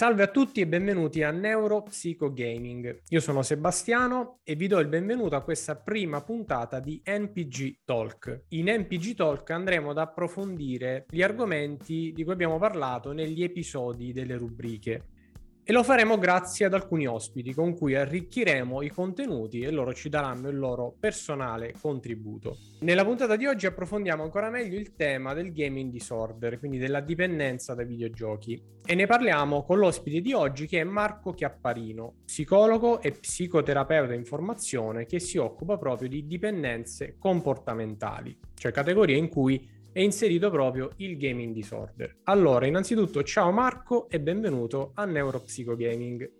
Salve a tutti e benvenuti a Neuropsico Gaming. Io sono Sebastiano e vi do il benvenuto a questa prima puntata di NPG Talk. In NPG Talk andremo ad approfondire gli argomenti di cui abbiamo parlato negli episodi delle rubriche e lo faremo grazie ad alcuni ospiti con cui arricchiremo i contenuti e loro ci daranno il loro personale contributo. Nella puntata di oggi approfondiamo ancora meglio il tema del gaming disorder, quindi della dipendenza dai videogiochi e ne parliamo con l'ospite di oggi che è Marco Chiapparino, psicologo e psicoterapeuta in formazione che si occupa proprio di dipendenze comportamentali, cioè categorie in cui è inserito proprio il gaming disorder. Allora, innanzitutto ciao Marco e benvenuto a Neuropsicogaming.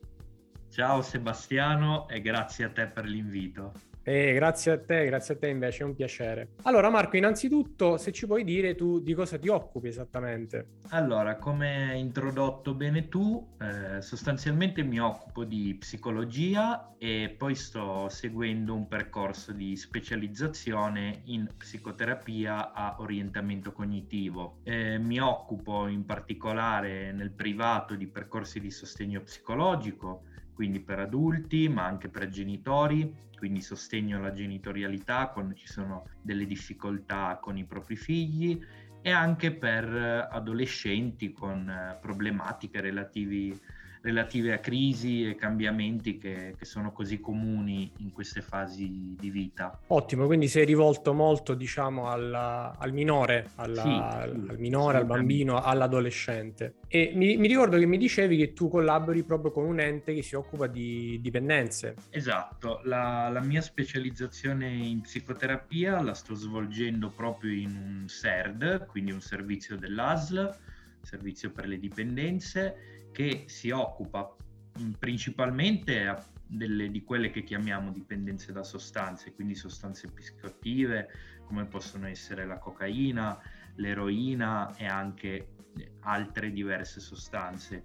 Ciao Sebastiano e grazie a te per l'invito. Eh, grazie a te, grazie a te invece, è un piacere. Allora Marco, innanzitutto se ci puoi dire tu di cosa ti occupi esattamente? Allora, come hai introdotto bene tu, eh, sostanzialmente mi occupo di psicologia e poi sto seguendo un percorso di specializzazione in psicoterapia a orientamento cognitivo. Eh, mi occupo in particolare nel privato di percorsi di sostegno psicologico, quindi per adulti ma anche per genitori, quindi sostegno alla genitorialità quando ci sono delle difficoltà con i propri figli e anche per adolescenti con eh, problematiche relativi relative a crisi e cambiamenti che, che, sono così comuni in queste fasi di vita. Ottimo, quindi sei rivolto molto diciamo alla, al minore, alla, sì, al, minore al bambino, all'adolescente. E mi, mi, ricordo che mi dicevi che tu collabori proprio con un ente che si occupa di dipendenze. Esatto, la, la mia specializzazione in psicoterapia la sto svolgendo proprio in un SERD, quindi un servizio dell'ASL, servizio per le dipendenze che si occupa mm, principalmente delle, di quelle che chiamiamo dipendenze da sostanze, quindi sostanze psicoattive come possono essere la cocaina, l'eroina e anche eh, altre diverse sostanze.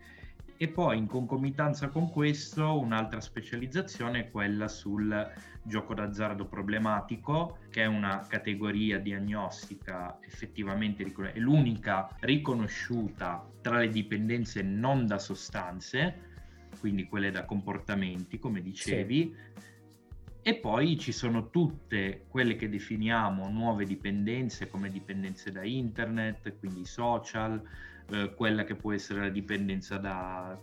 E poi in concomitanza con questo un'altra specializzazione è quella sul gioco d'azzardo problematico, che è una categoria diagnostica effettivamente è l'unica riconosciuta tra le dipendenze non da sostanze, quindi quelle da comportamenti, come dicevi. Sì. E poi ci sono tutte quelle che definiamo nuove dipendenze, come dipendenze da internet, quindi social, eh, quella che può essere la dipendenza da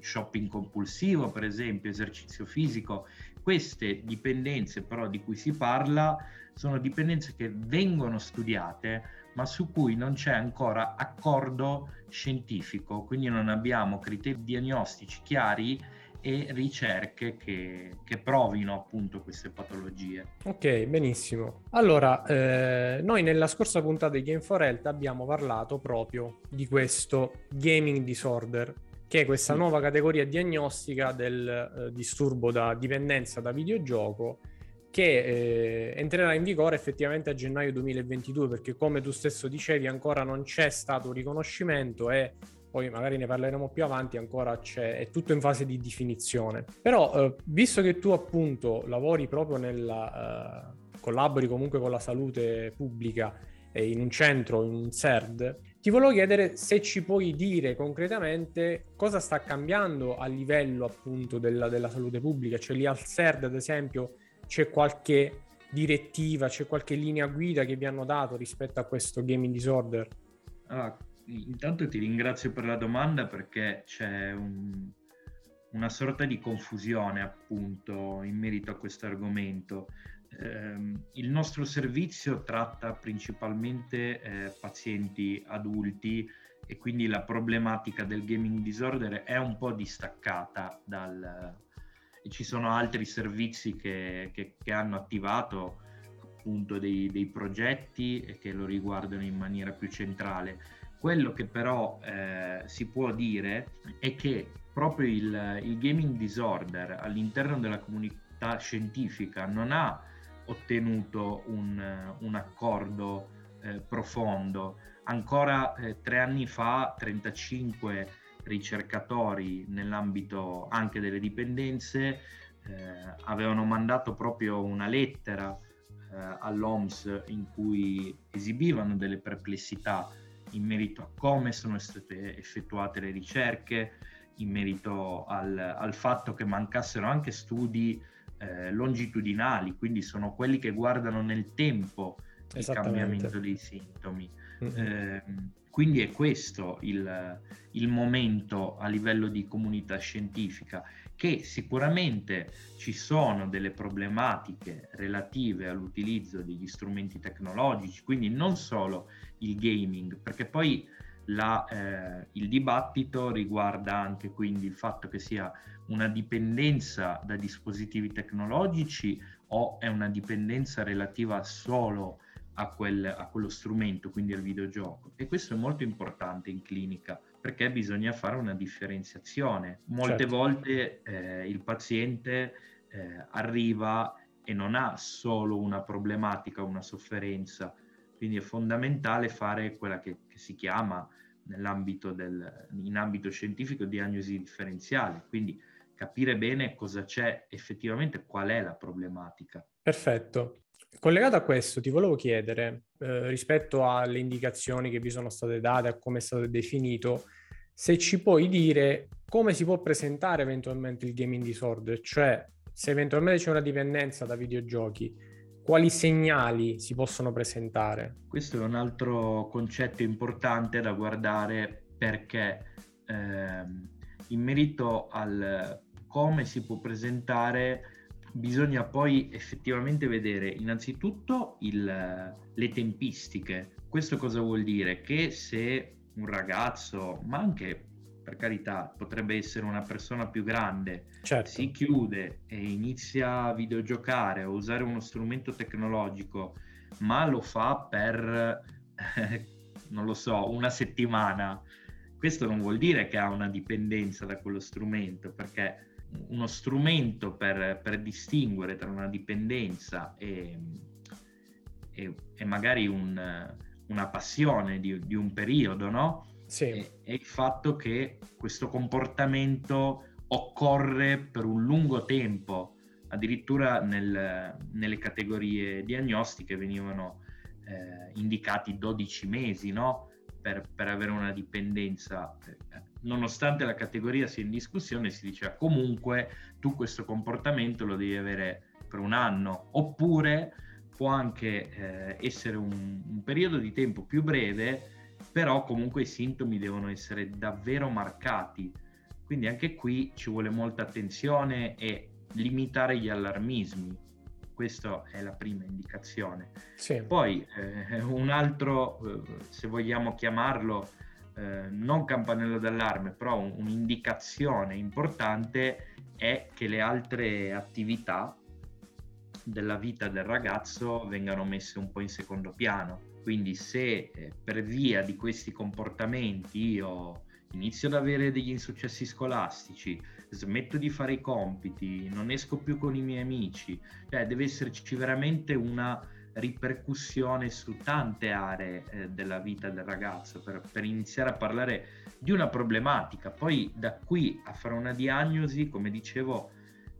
shopping compulsivo, per esempio, esercizio fisico. Queste dipendenze però di cui si parla sono dipendenze che vengono studiate, ma su cui non c'è ancora accordo scientifico, quindi non abbiamo criteri diagnostici chiari e ricerche che, che, provino appunto queste patologie. Ok, benissimo. Allora, eh, noi nella scorsa puntata di Game for Health abbiamo parlato proprio di questo gaming disorder, che è questa sì. nuova categoria diagnostica del eh, disturbo da dipendenza da videogioco che eh, entrerà in vigore effettivamente a gennaio 2022 perché come tu stesso dicevi ancora non c'è stato un riconoscimento e poi magari ne parleremo più avanti, ancora c'è, è tutto in fase di definizione. Però, eh, visto che tu appunto lavori proprio nella, eh, collabori comunque con la salute pubblica e in un centro, in un CERD, ti volevo chiedere se ci puoi dire concretamente cosa sta cambiando a livello appunto della, della salute pubblica, cioè lì al CERD ad esempio c'è qualche direttiva, c'è qualche linea guida che vi hanno dato rispetto a questo gaming disorder? Ah, intanto ti ringrazio per la domanda perché c'è un, una sorta di confusione appunto in merito a questo argomento. Eh, il nostro servizio tratta principalmente eh, pazienti adulti e quindi la problematica del gaming disorder è un po' distaccata dal... E ci sono altri servizi che, che, che hanno attivato appunto dei, dei progetti e che lo riguardano in maniera più centrale quello che però eh, si può dire è che proprio il, il gaming disorder all'interno della comunità scientifica non ha ottenuto un, un accordo eh, profondo. Ancora eh, tre anni fa 35 ricercatori nell'ambito anche delle dipendenze eh, avevano mandato proprio una lettera eh, all'OMS in cui esibivano delle perplessità in merito a come sono state effettuate le ricerche, in merito al, al fatto che mancassero anche studi eh, longitudinali, quindi sono quelli che guardano nel tempo il cambiamento dei sintomi. Mm-hmm. Eh, quindi è questo il, il, momento a livello di comunità scientifica, che sicuramente ci sono delle problematiche relative all'utilizzo degli strumenti tecnologici, quindi non solo il gaming, perché poi la, eh, il dibattito riguarda anche quindi il fatto che sia una dipendenza da dispositivi tecnologici o è una dipendenza relativa solo a, quel, a quello strumento, quindi al videogioco. E questo è molto importante in clinica perché bisogna fare una differenziazione. Molte certo. volte eh, il paziente eh, arriva e non ha solo una problematica, una sofferenza, quindi è fondamentale fare quella che, che si chiama nell'ambito del, in ambito scientifico diagnosi differenziale, quindi capire bene cosa c'è effettivamente, qual è la problematica. Perfetto. Collegato a questo, ti volevo chiedere, eh, rispetto alle indicazioni che vi sono state date, a come è stato definito, se ci puoi dire come si può presentare eventualmente il gaming disorder, cioè se eventualmente c'è una dipendenza da videogiochi, quali segnali si possono presentare? Questo è un altro concetto importante da guardare perché ehm, in merito al come si può presentare bisogna poi effettivamente vedere innanzitutto il, le tempistiche. Questo cosa vuol dire? Che se un ragazzo, ma anche per carità, potrebbe essere una persona più grande, certo. si chiude e inizia a videogiocare o usare uno strumento tecnologico, ma lo fa per, eh, non lo so, una settimana, questo non vuol dire che ha una dipendenza da quello strumento, perché uno strumento per, per distinguere tra una dipendenza e, e, e magari un, una passione di, di, un periodo, no? Sì. È il fatto che questo comportamento occorre per un lungo tempo, addirittura nel, nelle categorie diagnostiche venivano eh, indicati 12 mesi no? per, per, avere una dipendenza nonostante la categoria sia in discussione, si diceva comunque tu questo comportamento lo devi avere per un anno, oppure può anche eh, essere un, un periodo di tempo più breve, però comunque i sintomi devono essere davvero marcati. Quindi anche qui ci vuole molta attenzione e limitare gli allarmismi. Questa è la prima indicazione. Sì. Poi eh, un altro, eh, se vogliamo chiamarlo, eh, non campanello d'allarme, però un, un'indicazione importante è che le altre attività della vita del ragazzo vengano messe un po' in secondo piano. Quindi se eh, per via di questi comportamenti io inizio ad avere degli insuccessi scolastici, smetto di fare i compiti, non esco più con i miei amici, cioè deve esserci veramente una ripercussione su tante aree eh, della vita del ragazzo per, per, iniziare a parlare di una problematica. Poi da qui a fare una diagnosi, come dicevo,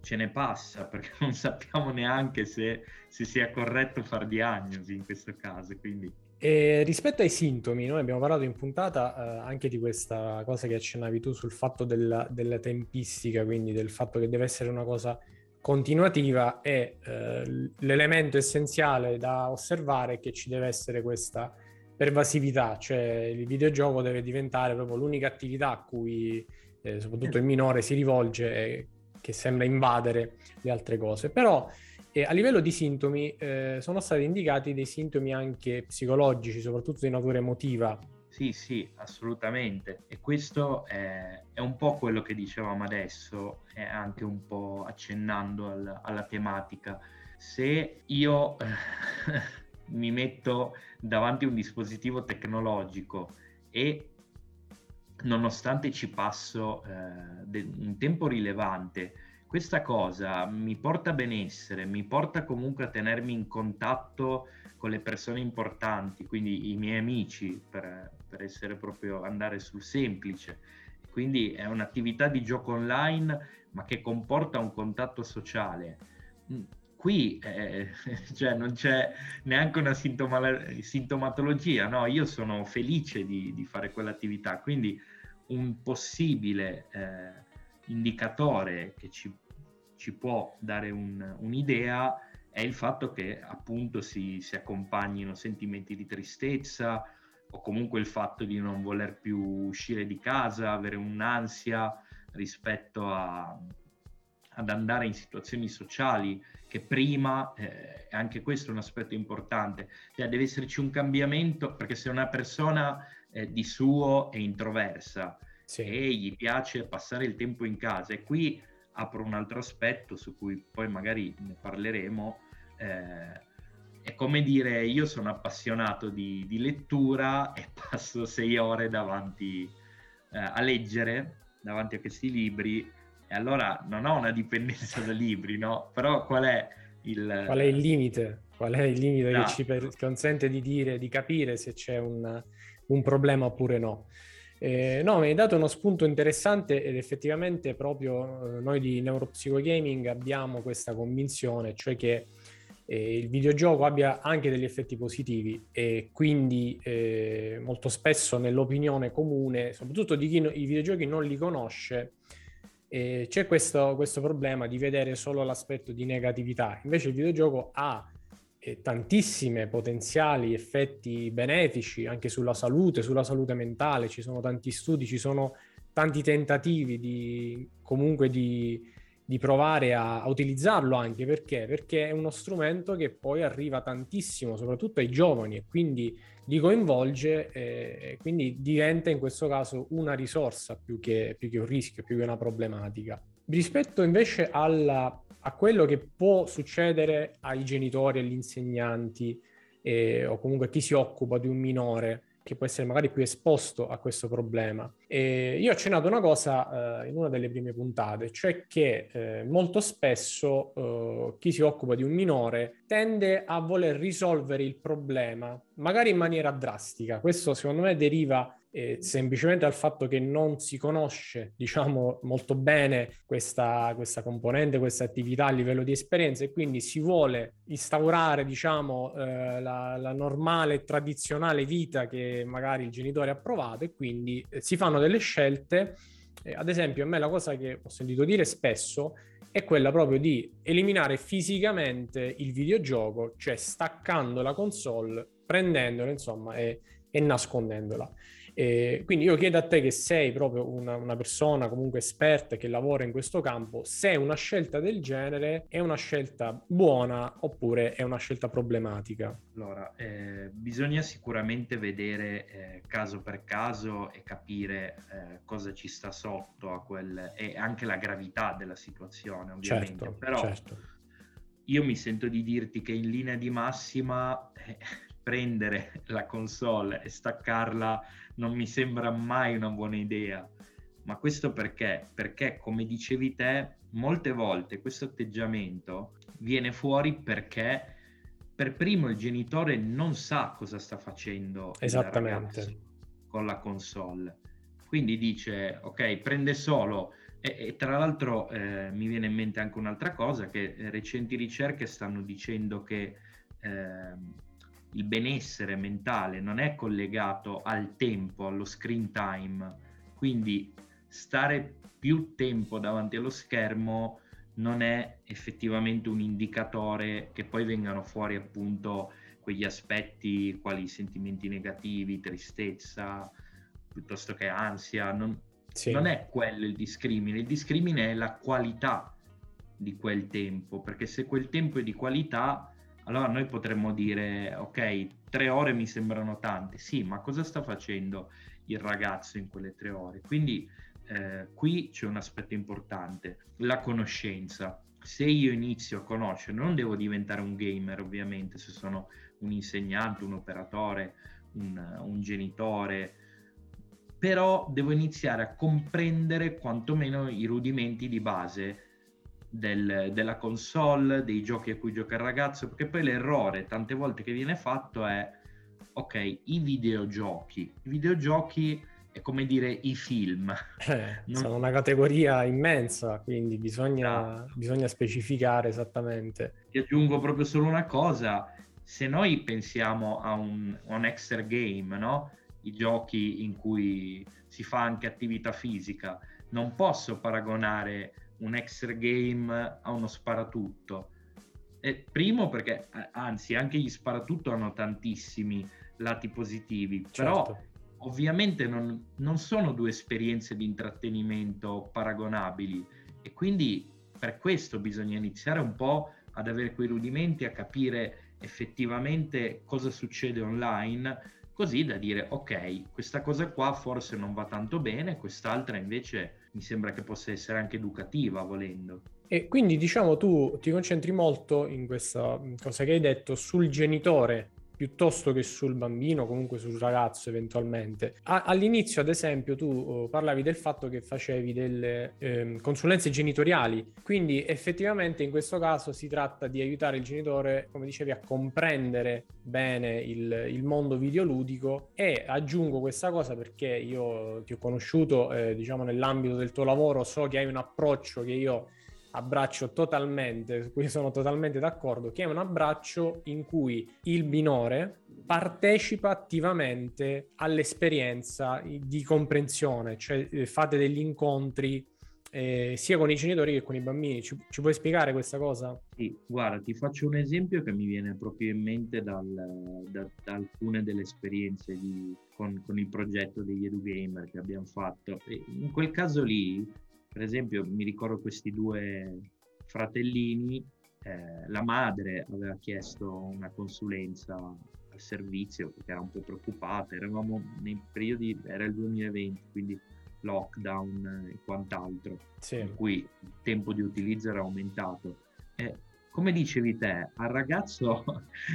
ce ne passa perché non sappiamo neanche se, se sia corretto fare diagnosi in questo caso. Quindi. E rispetto ai sintomi, noi abbiamo parlato in puntata eh, anche di questa cosa che accennavi tu sul fatto della, della tempistica, quindi del fatto che deve essere una cosa continuativa e eh, l'elemento essenziale da osservare è che ci deve essere questa pervasività, cioè il videogioco deve diventare proprio l'unica attività a cui eh, soprattutto il minore si rivolge e che sembra invadere le altre cose. Però eh, a livello di sintomi eh, sono stati indicati dei sintomi anche psicologici, soprattutto di natura emotiva, sì, sì, assolutamente. E questo è, è, un po' quello che dicevamo adesso, e anche un po' accennando al, alla tematica. Se io mi metto davanti a un dispositivo tecnologico e nonostante ci passo eh, de- un tempo rilevante, questa cosa mi porta benessere, mi porta comunque a tenermi in contatto con le persone importanti, quindi i miei amici, per, per essere proprio andare sul semplice. Quindi è un'attività di gioco online, ma che comporta un contatto sociale. Mm, qui eh, cioè non c'è neanche una sintoma- sintomatologia, no? Io sono felice di, di fare quell'attività, quindi un possibile eh, indicatore che ci, ci può dare un, un'idea è il fatto che appunto si, si, accompagnino sentimenti di tristezza o comunque il fatto di non voler più uscire di casa, avere un'ansia rispetto a, ad andare in situazioni sociali che prima, eh, anche questo è un aspetto importante, cioè deve esserci un cambiamento perché se una persona eh, di suo è introversa sì. e gli piace passare il tempo in casa e qui apro un altro aspetto su cui poi magari ne parleremo, eh, è come dire io sono appassionato di, di lettura e passo sei ore davanti eh, a leggere davanti a questi libri e allora non ho una dipendenza da libri, no? Però qual è il... Qual è il limite? Qual è il limite esatto. che ci per- consente di dire, di capire se c'è un, un problema oppure no? Eh, no, mi hai dato uno spunto interessante ed effettivamente proprio eh, noi di Neuropsychogaming abbiamo questa convinzione, cioè che eh, il videogioco abbia anche degli effetti positivi e quindi eh, molto spesso nell'opinione comune, soprattutto di chi no, i videogiochi non li conosce, eh, c'è questo, questo, problema di vedere solo l'aspetto di negatività. Invece il videogioco ha tantissimi potenziali effetti benefici anche sulla salute, sulla salute mentale, ci sono tanti studi, ci sono tanti tentativi di comunque di di provare a, a, utilizzarlo anche perché? Perché è uno strumento che poi arriva tantissimo, soprattutto ai giovani, e quindi li coinvolge eh, e quindi diventa in questo caso una risorsa più che, più che un rischio, più che una problematica. Rispetto invece alla, a quello che può succedere ai genitori, agli insegnanti eh, o comunque a chi si occupa di un minore che può essere magari più esposto a questo problema. E io ho accennato una cosa eh, in una delle prime puntate, cioè che eh, molto spesso eh, chi si occupa di un minore tende a voler risolvere il problema, magari in maniera drastica. Questo secondo me deriva eh, semplicemente al fatto che non si conosce, diciamo, molto bene questa, questa, componente, questa attività a livello di esperienza e quindi si vuole instaurare, diciamo, eh, la, la, normale tradizionale vita che magari il genitore ha provato e quindi eh, si fanno delle scelte. Eh, ad esempio, a me la cosa che ho sentito dire spesso è quella proprio di eliminare fisicamente il videogioco, cioè staccando la console, prendendola, insomma, e, e nascondendola. E quindi io chiedo a te che sei proprio una, una, persona comunque esperta che lavora in questo campo, se una scelta del genere è una scelta buona oppure è una scelta problematica. Allora, eh, bisogna sicuramente vedere eh, caso per caso e capire eh, cosa ci sta sotto a quel, e anche la gravità della situazione, ovviamente. Certo, Però certo. io mi sento di dirti che in linea di massima eh, prendere la console e staccarla non mi sembra mai una buona idea. Ma questo perché? Perché, come dicevi te, molte volte questo atteggiamento viene fuori perché per primo il genitore non sa cosa sta facendo Esattamente. con la console. Quindi dice, ok, prende solo. E, e tra l'altro eh, mi viene in mente anche un'altra cosa, che recenti ricerche stanno dicendo che eh, il benessere mentale non è collegato al tempo, allo screen time, quindi stare più tempo davanti allo schermo non è effettivamente un indicatore che poi vengano fuori appunto quegli aspetti quali sentimenti negativi, tristezza, piuttosto che ansia, non, sì. non è quello il discrimine, il discrimine è la qualità di quel tempo, perché se quel tempo è di qualità allora noi potremmo dire, ok, tre ore mi sembrano tante, sì, ma cosa sta facendo il ragazzo in quelle tre ore? Quindi eh, qui c'è un aspetto importante, la conoscenza. Se io inizio a conoscere, non devo diventare un gamer ovviamente, se sono un insegnante, un operatore, un, un genitore, però devo iniziare a comprendere quantomeno i rudimenti di base del, della console, dei giochi a cui gioca il ragazzo, perché poi l'errore tante volte che viene fatto è, ok, i videogiochi, i videogiochi è come dire i film. Eh, non... Sono una categoria immensa, quindi bisogna, no. bisogna specificare esattamente. Ti aggiungo proprio solo una cosa, se noi pensiamo a un, un extra game, no? i giochi in cui si fa anche attività fisica. Non posso paragonare un extra game a uno sparatutto. E primo perché, anzi, anche gli sparatutto hanno tantissimi lati positivi, certo. però ovviamente non, non sono due esperienze di intrattenimento paragonabili e quindi per questo bisogna iniziare un po' ad avere quei rudimenti, a capire effettivamente cosa succede online, così da dire ok, questa cosa qua forse non va tanto bene, quest'altra invece mi sembra che possa essere anche educativa volendo. E quindi diciamo tu ti concentri molto in questa cosa che hai detto sul genitore piuttosto che sul bambino, comunque sul ragazzo eventualmente. A- all'inizio, ad esempio, tu uh, parlavi del fatto che facevi delle eh, consulenze genitoriali, quindi effettivamente in questo caso si tratta di aiutare il genitore, come dicevi, a comprendere bene il, il mondo videoludico e aggiungo questa cosa perché io ti ho conosciuto, eh, diciamo, nell'ambito del tuo lavoro, so che hai un approccio che io abbraccio totalmente, su cui sono totalmente d'accordo, che è un abbraccio in cui il minore partecipa attivamente all'esperienza di comprensione, cioè eh, fate degli incontri eh, sia con i genitori che con i bambini. Ci, ci, puoi spiegare questa cosa? Sì, guarda, ti faccio un esempio che mi viene proprio in mente dal, da, da, alcune delle esperienze di, con, con, il progetto degli EduGamer che abbiamo fatto. In quel caso lì per esempio, mi ricordo questi due fratellini, eh, la madre aveva chiesto una consulenza al servizio perché era un po' preoccupata, eravamo nei periodi, era il 2020, quindi lockdown e quant'altro, sì. in cui il tempo di utilizzo era aumentato. Eh, come dicevi te, al ragazzo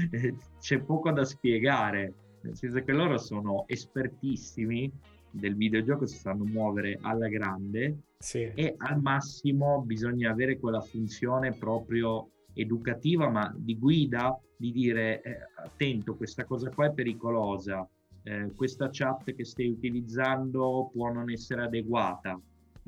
c'è poco da spiegare, nel senso che loro sono espertissimi del videogioco si sanno muovere alla grande sì. e al massimo bisogna avere quella funzione proprio educativa ma di guida di dire eh, attento questa cosa qua è pericolosa eh, questa chat che stai utilizzando può non essere adeguata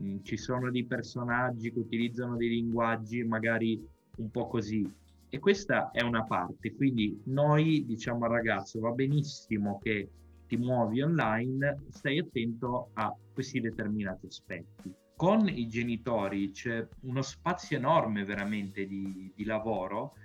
mm, ci sono dei personaggi che utilizzano dei linguaggi magari un po' così e questa è una parte quindi noi diciamo al ragazzo va benissimo che ti muovi online, stai attento a questi determinati aspetti. Con i genitori c'è uno spazio enorme veramente di, di lavoro,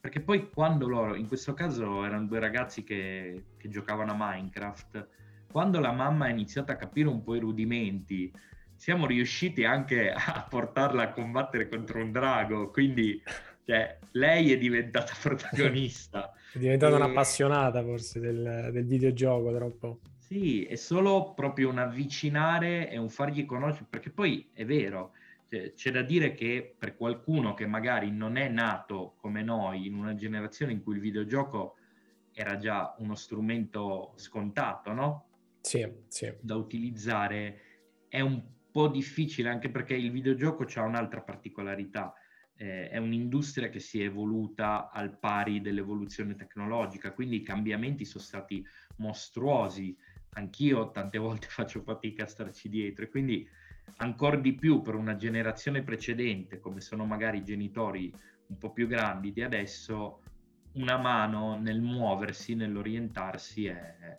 perché poi quando loro, in questo caso erano due ragazzi che, che giocavano a Minecraft, quando la mamma ha iniziato a capire un po' i rudimenti, siamo riusciti anche a portarla a combattere contro un drago, quindi cioè, lei è diventata protagonista. è diventata e... un'appassionata forse del, del videogioco troppo. Sì, è solo proprio un avvicinare e un fargli conoscere, perché poi è vero, cioè, c'è da dire che per qualcuno che magari non è nato come noi in una generazione in cui il videogioco era già uno strumento scontato, no? Sì, sì. Da utilizzare, è un po' difficile anche perché il videogioco ha un'altra particolarità eh, è un'industria che si è evoluta al pari dell'evoluzione tecnologica, quindi i cambiamenti sono stati mostruosi. Anch'io tante volte faccio fatica a starci dietro e quindi ancora di più per una generazione precedente, come sono magari i genitori un po' più grandi di adesso, una mano nel muoversi, nell'orientarsi è,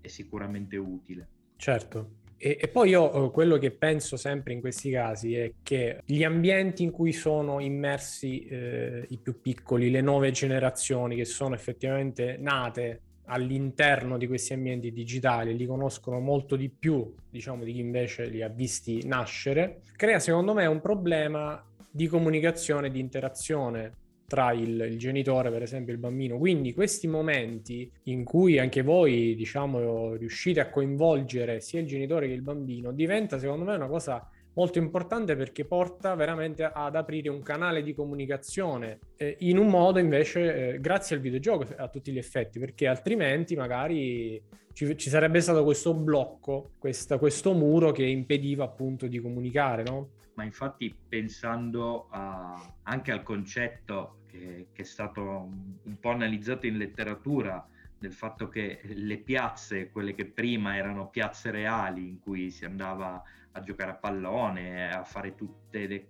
è sicuramente utile. Certo, e, e, poi io eh, quello che penso sempre in questi casi è che gli ambienti in cui sono immersi eh, i più piccoli, le nuove generazioni che sono effettivamente nate all'interno di questi ambienti digitali, li conoscono molto di più, diciamo, di chi invece li ha visti nascere, crea secondo me un problema di comunicazione, di interazione tra il, il, genitore, per esempio, e il bambino. Quindi questi momenti in cui anche voi, diciamo, riuscite a coinvolgere sia il genitore che il bambino, diventa secondo me una cosa molto importante perché porta veramente ad aprire un canale di comunicazione eh, in un modo invece eh, grazie al videogioco a tutti gli effetti perché altrimenti magari ci, ci sarebbe stato questo blocco questa, questo muro che impediva appunto di comunicare no? ma infatti pensando a, anche al concetto che, che, è stato un po' analizzato in letteratura, del fatto che le piazze, quelle che prima erano piazze reali in cui si andava a giocare a pallone, a fare tutte le,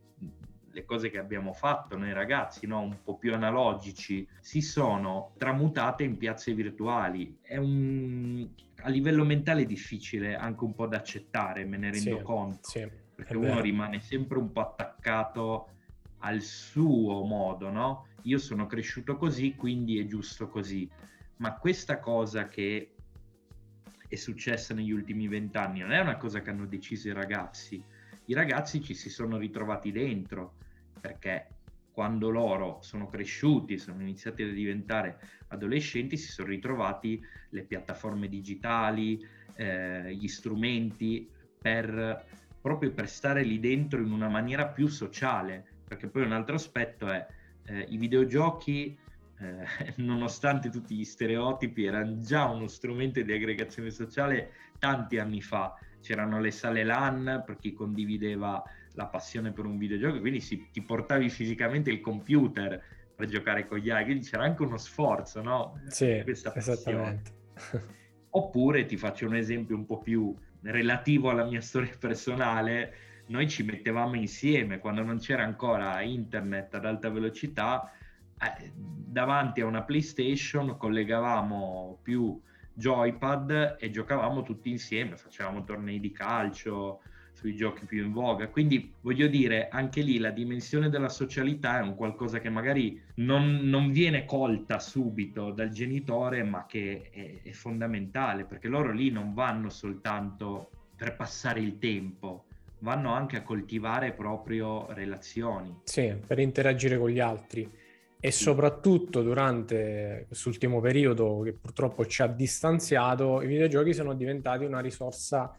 le cose che abbiamo fatto noi ragazzi, no? un po' più analogici, si sono tramutate in piazze virtuali. È un, a livello mentale difficile anche un po' da accettare, me ne rendo sì, conto, sì, perché uno rimane sempre un po' attaccato al suo modo, no? Io sono cresciuto così, quindi è giusto così. Ma questa cosa che è successa negli ultimi vent'anni non è una cosa che hanno deciso i ragazzi. I ragazzi ci si sono ritrovati dentro perché quando loro sono cresciuti, sono iniziati a diventare adolescenti, si sono ritrovati le piattaforme digitali, eh, gli strumenti per proprio per stare lì dentro in una maniera più sociale, perché poi un altro aspetto è eh, i videogiochi, eh, nonostante tutti gli stereotipi, erano già uno strumento di aggregazione sociale tanti anni fa. C'erano le sale LAN per chi condivideva la passione per un videogioco, quindi si, ti portavi fisicamente il computer per giocare con gli altri, quindi c'era anche uno sforzo, no? Sì, Questa esattamente. Oppure ti faccio un esempio un po' più relativo alla mia storia personale, noi ci mettevamo insieme quando non c'era ancora internet ad alta velocità, davanti a una PlayStation collegavamo più joypad e giocavamo tutti insieme, facevamo tornei di calcio, sui giochi più in voga. Quindi voglio dire, anche lì la dimensione della socialità è un qualcosa che magari non, non viene colta subito dal genitore, ma che è, è fondamentale, perché loro lì non vanno soltanto per passare il tempo, vanno anche a coltivare proprio relazioni. Sì, per interagire con gli altri. E soprattutto durante quest'ultimo periodo che purtroppo ci ha distanziato, i videogiochi sono diventati una risorsa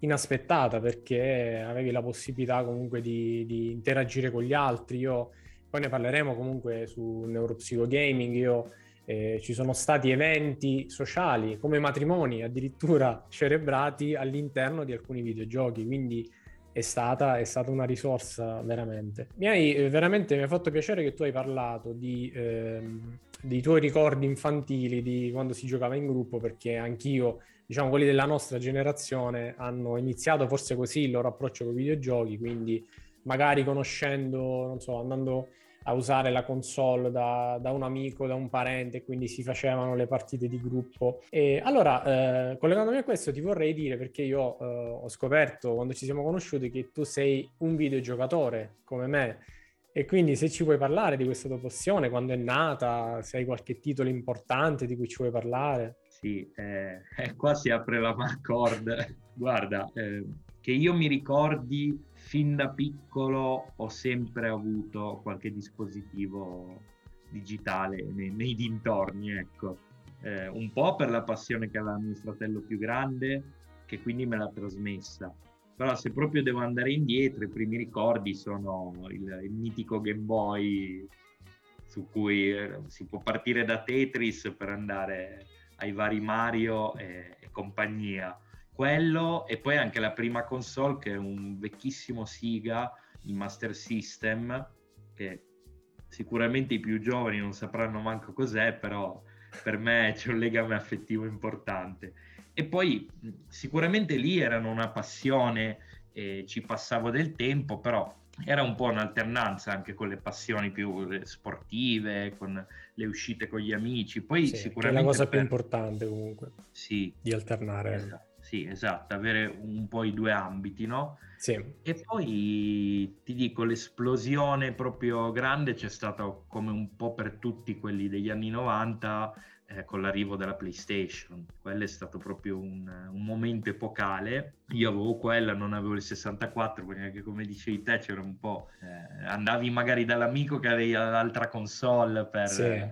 inaspettata perché avevi la possibilità comunque di, di, interagire con gli altri. Io poi ne parleremo comunque su Neuropsicogaming. Io eh, ci sono stati eventi sociali come matrimoni addirittura cerebrati all'interno di alcuni videogiochi, quindi è stata, è stata una risorsa veramente. Mi hai eh, veramente mi ha fatto piacere che tu hai parlato di, ehm, dei tuoi ricordi infantili di quando si giocava in gruppo perché anch'io diciamo quelli della nostra generazione hanno iniziato forse così il loro approccio con i videogiochi, quindi magari conoscendo, non so, andando a usare la console da, da un amico, da un parente, quindi si facevano le partite di gruppo. E allora, eh, collegandomi a questo, ti vorrei dire, perché io eh, ho scoperto quando ci siamo conosciuti che tu sei un videogiocatore come me, e quindi se ci vuoi parlare di questa tua passione, quando è nata, se hai qualche titolo importante di cui ci vuoi parlare. Sì, eh, qua si apre la Marcord. Guarda, eh, che io mi ricordi fin da piccolo ho sempre avuto qualche dispositivo digitale nei, nei dintorni, ecco. Eh, un po' per la passione che aveva mio fratello più grande, che quindi me l'ha trasmessa. Però se proprio devo andare indietro, i primi ricordi sono il, il mitico Game Boy su cui eh, si può partire da Tetris per andare ai vari Mario e, e compagnia. Quello e poi anche la prima console che è un vecchissimo Siga, il Master System, che sicuramente i più giovani non sapranno manco cos'è, però per me c'è un legame affettivo importante. E poi sicuramente lì erano una passione, e ci passavo del tempo, però era un po' un'alternanza anche con le passioni più sportive, con le uscite con gli amici. Poi sì, sicuramente... È la cosa per... più importante comunque. Sì. Di alternare. Esatto. Sì, esatto, avere un po' i due ambiti, no? Sì. E poi ti dico, l'esplosione proprio grande c'è stata come un po' per tutti quelli degli anni 90 eh, con l'arrivo della PlayStation. Quello è stato proprio un, un, momento epocale. Io avevo quella, non avevo il 64, quindi anche come dicevi te c'era un po'... Eh, andavi magari dall'amico che aveva l'altra console per, sì.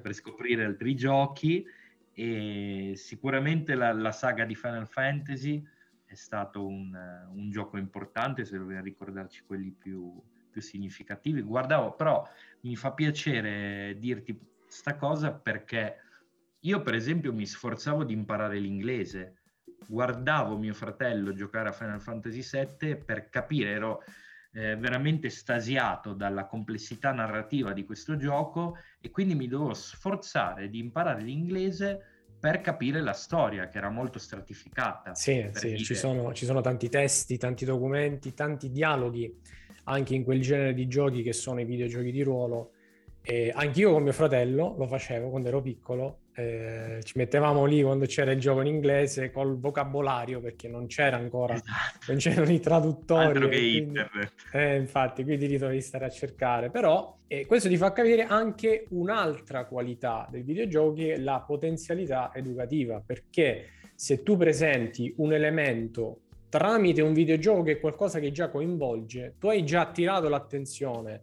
per scoprire altri giochi e sicuramente la, la, saga di Final Fantasy è stato un, un gioco importante, se dobbiamo ricordarci quelli più, più significativi. Guardavo, però mi fa piacere dirti sta cosa perché io per esempio mi sforzavo di imparare l'inglese, guardavo mio fratello giocare a Final Fantasy VII per capire, ero eh, veramente stasiato dalla complessità narrativa di questo gioco e quindi mi dovevo sforzare di imparare l'inglese per capire la storia che era molto stratificata. Sì, sì ci, sono, ci sono tanti testi, tanti documenti, tanti dialoghi anche in quel genere di giochi che sono i videogiochi di ruolo. E anch'io con mio fratello lo facevo quando ero piccolo, eh, ci mettevamo lì quando c'era il gioco in inglese col vocabolario perché non c'era ancora, esatto. non c'erano i traduttori. Quindi. Eh, infatti, quindi li dovevi stare a cercare. Però eh, questo ti fa capire anche un'altra qualità che è la potenzialità educativa, perché se tu presenti un elemento tramite un videogioco che è qualcosa che già coinvolge, tu hai già attirato l'attenzione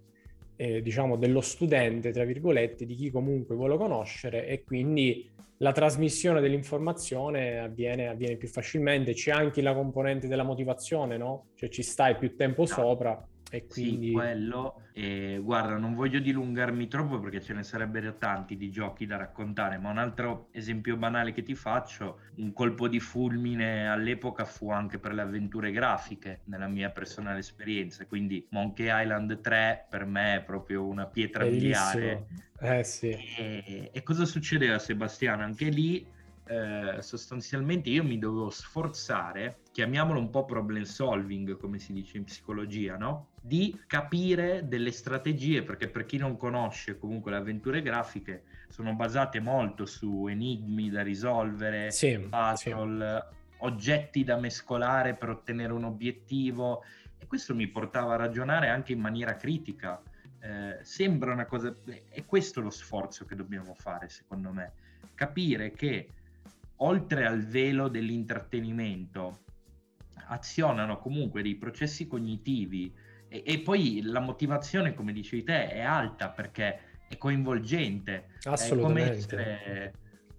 eh, diciamo dello studente, tra virgolette, di chi comunque vuole conoscere e quindi la trasmissione dell'informazione avviene, avviene più facilmente. C'è anche la componente della motivazione, no? Cioè ci stai più tempo no. sopra e quindi... Sì, quello. E, guarda, non voglio dilungarmi troppo perché ce ne sarebbero tanti di giochi da raccontare, ma un altro esempio banale che ti faccio, un colpo di fulmine all'epoca fu anche per le avventure grafiche, nella mia personale esperienza, quindi Monkey Island 3 per me è proprio una pietra miliare. Eh sì. E, e cosa succedeva Sebastiano? Anche lì eh, sostanzialmente io mi dovevo sforzare, chiamiamolo un po' problem solving, come si dice in psicologia, no? Di capire delle strategie, perché per chi non conosce comunque le avventure grafiche, sono basate molto su enigmi da risolvere, sì, puzzle, sì. oggetti da mescolare per ottenere un obiettivo. E questo mi portava a ragionare anche in maniera critica. Eh, sembra una cosa, è questo lo sforzo che dobbiamo fare, secondo me, capire che oltre al velo dell'intrattenimento, azionano comunque dei processi cognitivi e, e, poi la motivazione, come dicevi te, è alta perché è coinvolgente. Assolutamente. È come essere,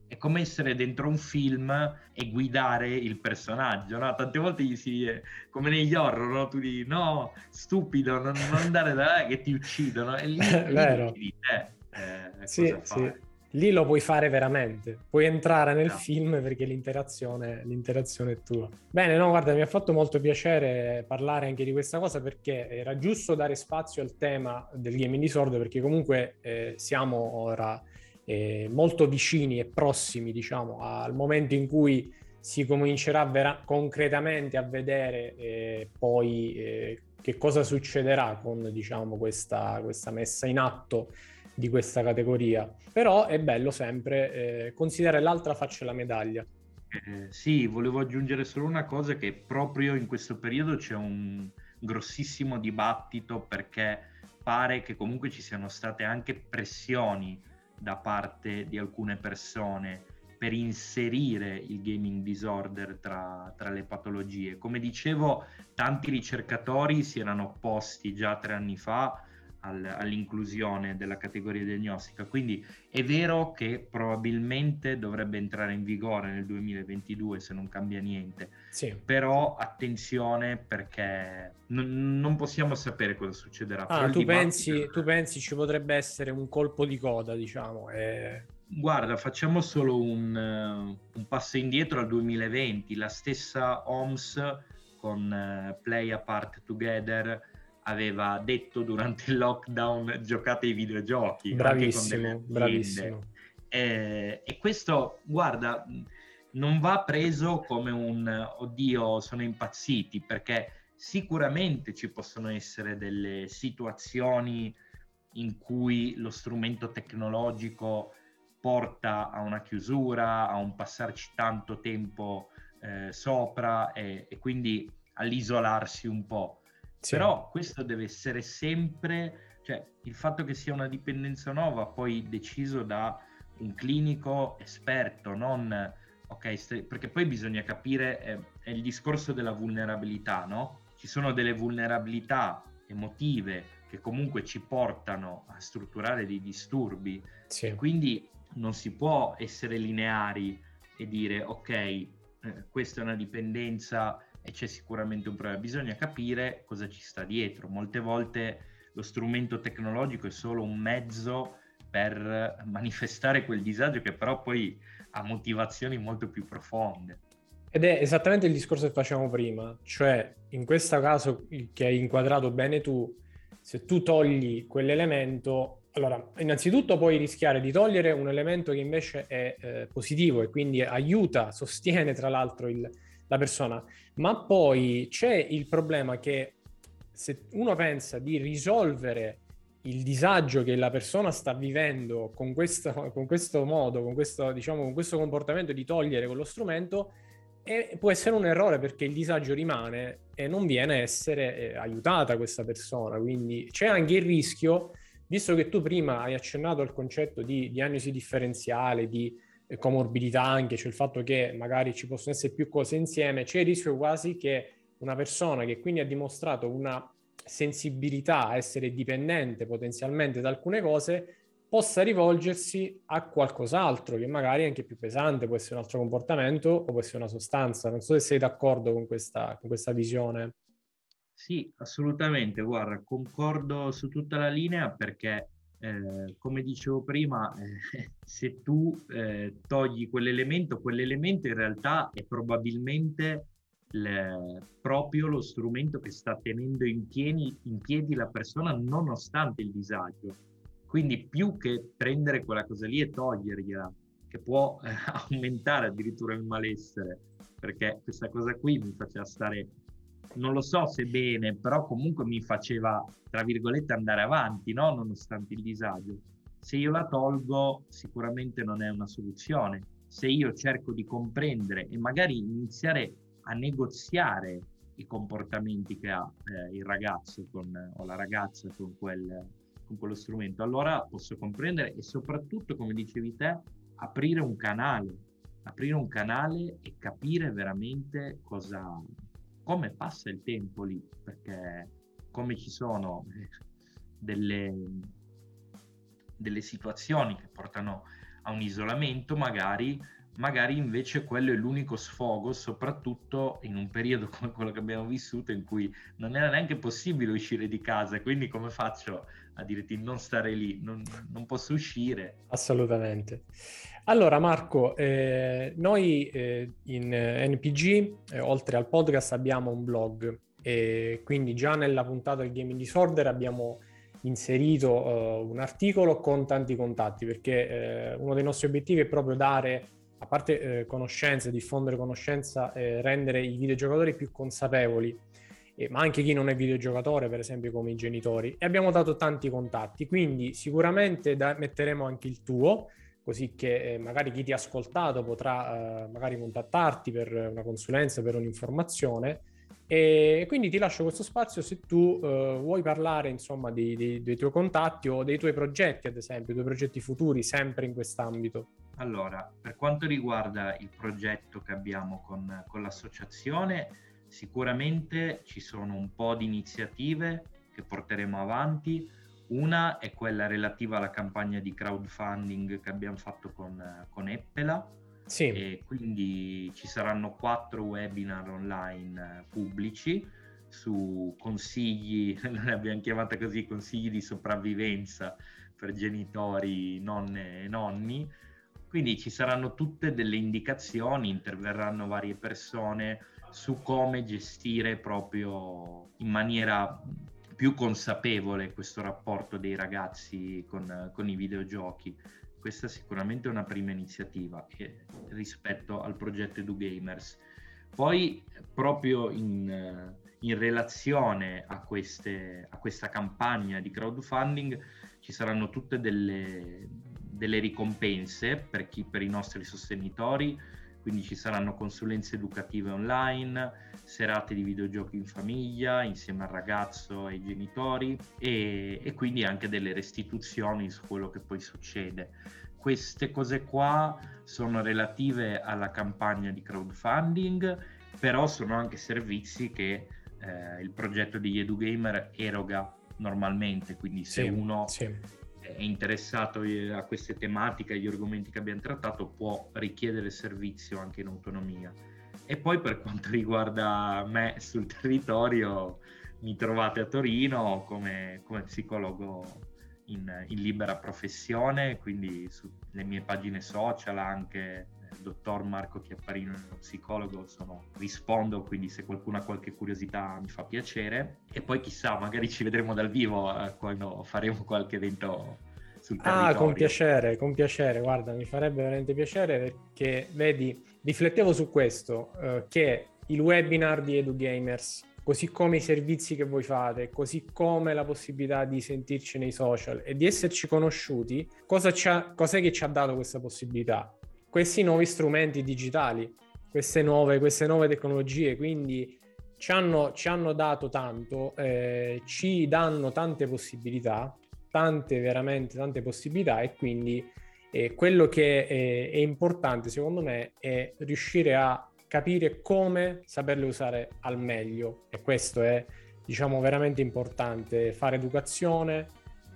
è come essere dentro un film e guidare il personaggio, no? Tante volte gli si come negli horror, no? Tu dici no, stupido, non, non andare da là che ti uccidono. E lì, lì di te. Eh, sì, sì lì lo puoi fare veramente, puoi entrare nel no. film perché l'interazione, l'interazione, è tua. Bene, no, guarda, mi ha fatto molto piacere parlare anche di questa cosa perché era giusto dare spazio al tema del gaming disorder perché comunque eh, siamo ora eh, molto vicini e prossimi, diciamo, al momento in cui si comincerà vera- concretamente a vedere eh, poi eh, che cosa succederà con, diciamo, questa, questa messa in atto di questa categoria. Però è bello sempre eh, considerare l'altra faccia della medaglia. Eh, sì, volevo aggiungere solo una cosa che proprio in questo periodo c'è un grossissimo dibattito perché pare che comunque ci siano state anche pressioni da parte di alcune persone per inserire il gaming disorder tra, tra, le patologie. Come dicevo, tanti ricercatori si erano opposti già tre anni fa al, all'inclusione della categoria diagnostica. Quindi è vero che probabilmente dovrebbe entrare in vigore nel 2022 se non cambia niente, sì. però attenzione perché n- non possiamo sapere cosa succederà. Ah, tu, pensi, tu pensi ci potrebbe essere un colpo di coda, diciamo? E... Guarda, facciamo solo un, un, passo indietro al 2020, la stessa OMS con uh, Play Apart Together aveva detto durante il lockdown giocate ai videogiochi. Bravissimo, bravissimo. E, e questo, guarda, non va preso come un oddio, sono impazziti, perché sicuramente ci possono essere delle situazioni in cui lo strumento tecnologico porta a una chiusura, a un passarci tanto tempo eh, sopra e, e quindi all'isolarsi un po'. Sì. Però questo deve essere sempre, cioè il fatto che sia una dipendenza nuova poi deciso da un clinico esperto, non ok, perché poi bisogna capire, è, è il discorso della vulnerabilità, no? Ci sono delle vulnerabilità emotive che comunque ci portano a strutturare dei disturbi, sì. quindi non si può essere lineari e dire ok, eh, questa è una dipendenza e c'è sicuramente un problema. Bisogna capire cosa ci sta dietro. Molte volte lo strumento tecnologico è solo un mezzo per manifestare quel disagio che però poi ha motivazioni molto più profonde. Ed è esattamente il discorso che facevamo prima, cioè in questo caso che hai inquadrato bene tu, se tu togli quell'elemento, allora innanzitutto puoi rischiare di togliere un elemento che invece è eh, positivo e quindi aiuta, sostiene tra l'altro il, la persona, ma poi c'è il problema che se uno pensa di risolvere il disagio che la persona sta vivendo con, questa, con questo modo, con questo, diciamo, con questo comportamento di togliere quello strumento, e può essere un errore perché il disagio rimane e non viene essere eh, aiutata questa persona. Quindi c'è anche il rischio, visto che tu prima hai accennato al concetto di diagnosi differenziale, di comorbidità anche, cioè il fatto che magari ci possono essere più cose insieme, c'è il rischio quasi che una persona che quindi ha dimostrato una sensibilità a essere dipendente potenzialmente da alcune cose possa rivolgersi a qualcos'altro che magari è anche più pesante, può essere un altro comportamento o può essere una sostanza. Non so se sei d'accordo con questa, con questa visione. Sì, assolutamente, guarda, concordo su tutta la linea perché, eh, come dicevo prima, eh, se tu eh, togli quell'elemento, quell'elemento in realtà è probabilmente le, proprio lo strumento che sta tenendo in piedi, in piedi la persona nonostante il disagio. Quindi più che prendere quella cosa lì e togliergliela, che può eh, aumentare addirittura il malessere, perché questa cosa qui mi faceva stare, non lo so se bene, però comunque mi faceva, tra virgolette, andare avanti, no? nonostante il disagio. Se io la tolgo, sicuramente non è una soluzione. Se io cerco di comprendere e magari iniziare a negoziare i comportamenti che ha eh, il ragazzo con, o la ragazza con, quel, con quello strumento, allora posso comprendere e soprattutto, come dicevi te, aprire un canale, aprire un canale e capire veramente cosa, come passa il tempo lì, perché come ci sono delle, delle situazioni che portano a un isolamento, magari magari invece quello è l'unico sfogo, soprattutto in un periodo come quello che abbiamo vissuto in cui non era neanche possibile uscire di casa, quindi come faccio a dirti non stare lì, non, non posso uscire? Assolutamente. Allora Marco, eh, noi eh, in NPG, eh, oltre al podcast, abbiamo un blog e quindi già nella puntata del Gaming Disorder abbiamo inserito uh, un articolo con tanti contatti perché eh, uno dei nostri obiettivi è proprio dare a parte eh, conoscenza, diffondere conoscenza, eh, rendere i videogiocatori più consapevoli, eh, ma anche chi non è videogiocatore, per esempio come i genitori. E abbiamo dato tanti contatti, quindi sicuramente da- metteremo anche il tuo, così che eh, magari chi ti ha ascoltato potrà eh, magari contattarti per una consulenza, per un'informazione. E quindi ti lascio questo spazio se tu uh, vuoi parlare insomma dei, dei, dei, tuoi contatti o dei tuoi progetti, ad esempio, i tuoi progetti futuri sempre in quest'ambito. Allora, per quanto riguarda il progetto che abbiamo con, con l'associazione, sicuramente ci sono un po' di iniziative che porteremo avanti. Una è quella relativa alla campagna di crowdfunding che abbiamo fatto con, con Eppela. Sì. E quindi ci saranno quattro webinar online pubblici su consigli, noi abbiamo chiamata così, consigli di sopravvivenza per genitori, nonne e nonni, quindi ci saranno tutte delle indicazioni, interverranno varie persone su come gestire proprio in maniera più consapevole questo rapporto dei ragazzi con, con i videogiochi. Questa è sicuramente una prima iniziativa che, rispetto al progetto EduGamers. Poi proprio in, in relazione a, queste, a, questa campagna di crowdfunding ci saranno tutte delle, delle ricompense per, chi, per i nostri sostenitori, quindi ci saranno consulenze educative online, serate di videogiochi in famiglia insieme al ragazzo e ai genitori e, e quindi anche delle restituzioni su quello che poi succede. Queste cose qua sono relative alla campagna di crowdfunding, però sono anche servizi che eh, il progetto di EduGamer eroga normalmente, quindi se sì, uno sì è interessato a queste tematiche, agli argomenti che abbiamo trattato, può richiedere servizio anche in autonomia. E poi per quanto riguarda me sul territorio, mi trovate a Torino come, come psicologo in, in, libera professione, quindi sulle mie pagine social anche dottor Marco Chiapparino, psicologo, sono, rispondo, quindi se qualcuno ha qualche curiosità mi fa piacere. E poi chissà, magari ci vedremo dal vivo eh, quando faremo qualche evento sul territorio. Ah, con piacere, con piacere, guarda, mi farebbe veramente piacere perché, vedi, riflettevo su questo, eh, che il webinar di EduGamers così come i servizi che voi fate, così come la possibilità di sentirci nei social e di esserci conosciuti, cosa cos'è che ci ha dato questa possibilità? Questi nuovi strumenti digitali, queste nuove, queste nuove tecnologie, quindi ci hanno, ci hanno dato tanto, eh, ci danno tante possibilità, tante veramente tante possibilità e quindi eh, quello che è, è importante secondo me è riuscire a capire come saperle usare al meglio. E questo è diciamo veramente importante fare educazione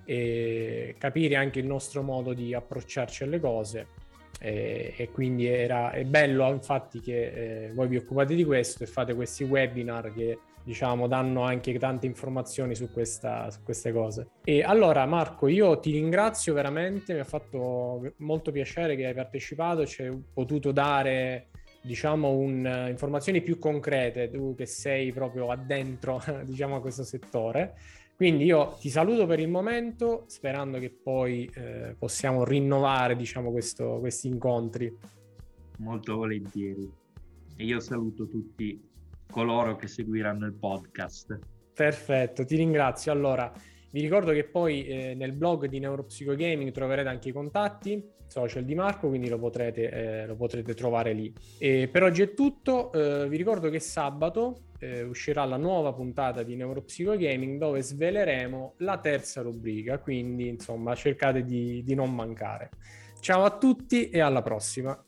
e capire anche il nostro modo di approcciarci alle cose e, e quindi era, è bello infatti che eh, voi vi occupate di questo e fate questi webinar che diciamo danno anche tante informazioni su, questa, su queste cose e allora Marco io ti ringrazio veramente mi ha fatto molto piacere che hai partecipato ci hai potuto dare diciamo, un, uh, informazioni più concrete, tu che sei proprio addentro, diciamo, a questo settore. Quindi io ti saluto per il momento, sperando che poi eh, possiamo rinnovare, diciamo, questo, questi incontri. Molto volentieri. E io saluto tutti coloro che seguiranno il podcast. Perfetto, ti ringrazio. Allora, vi ricordo che poi eh, nel blog di Neuropsicogaming troverete anche i contatti social di Marco, quindi lo potrete, eh, lo potrete trovare lì. E per oggi è tutto, eh, vi ricordo che sabato eh, uscirà la nuova puntata di Neuropsicogaming dove sveleremo la terza rubrica, quindi insomma cercate di, di non mancare. Ciao a tutti e alla prossima!